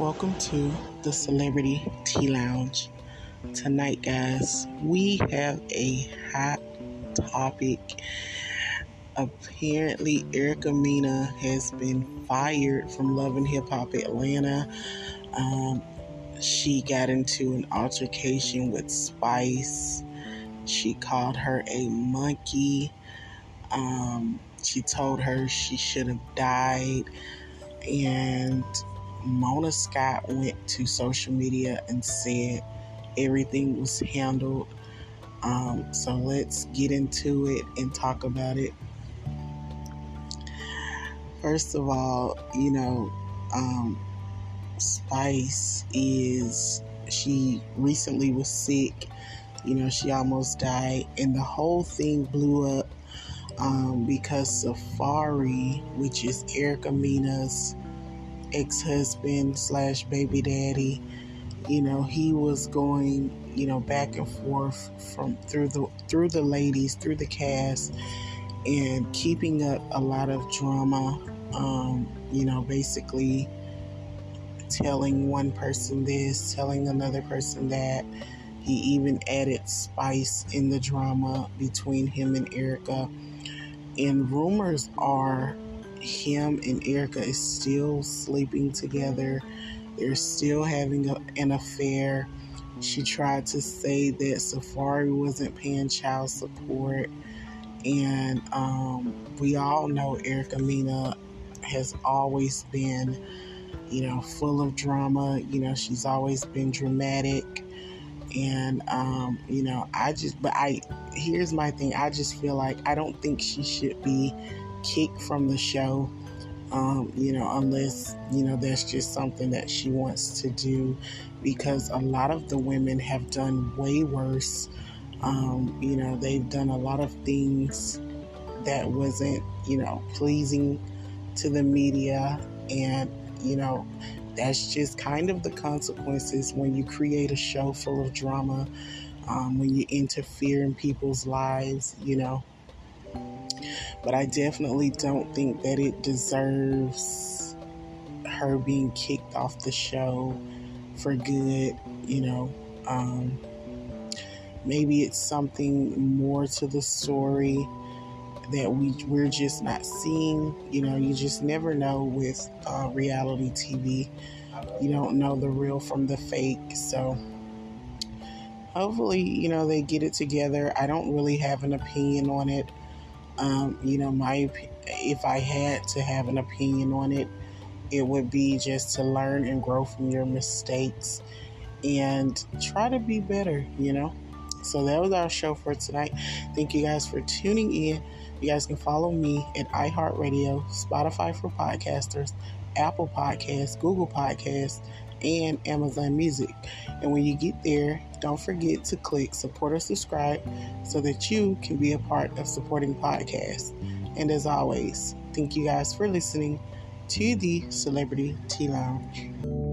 Welcome to the Celebrity Tea Lounge. Tonight, guys, we have a hot topic. Apparently, Erica Mena has been fired from Love and Hip Hop Atlanta. Um, she got into an altercation with Spice. She called her a monkey. Um, she told her she should have died. And Mona Scott went to social media and said everything was handled. Um, so let's get into it and talk about it. First of all, you know, um, Spice is, she recently was sick. You know, she almost died, and the whole thing blew up um, because Safari, which is Erica Mena's ex-husband slash baby daddy you know he was going you know back and forth from through the through the ladies through the cast and keeping up a lot of drama um, you know basically telling one person this telling another person that. He even added spice in the drama between him and erica. And rumors are him and Erica is still sleeping together. They're still having a, an affair. She tried to say that Safari wasn't paying child support. And um, we all know Erica Mena has always been, you know, full of drama. You know, she's always been dramatic. And, um, you know, I just, but I, here's my thing. I just feel like I don't think she should be kicked from the show. Um, you know, unless, you know, that's just something that she wants to do because a lot of the women have done way worse. Um, you know, they've done a lot of things that wasn't, you know, pleasing to the media. And, you know, that's just kind of the consequences when you create a show full of drama, um, when you interfere in people's lives, you know but I definitely don't think that it deserves her being kicked off the show for good, you know. Um, maybe it's something more to the story that we we're just not seeing. You know, you just never know with uh, reality TV. You don't know the real from the fake, so hopefully, you know, they get it together. I don't really have an opinion on it. Um, you know, my if I had to have an opinion on it, it would be just to learn and grow from your mistakes and try to be better, you know. So that was our show for tonight. Thank you guys for tuning in. You guys can follow me at iHeartRadio, Spotify for podcasters, Apple Podcasts, Google Podcasts, and Amazon Music. And when you get there, don't forget to click support or subscribe so that you can be a part of supporting podcasts. And as always, thank you guys for listening to the Celebrity Tea Lounge.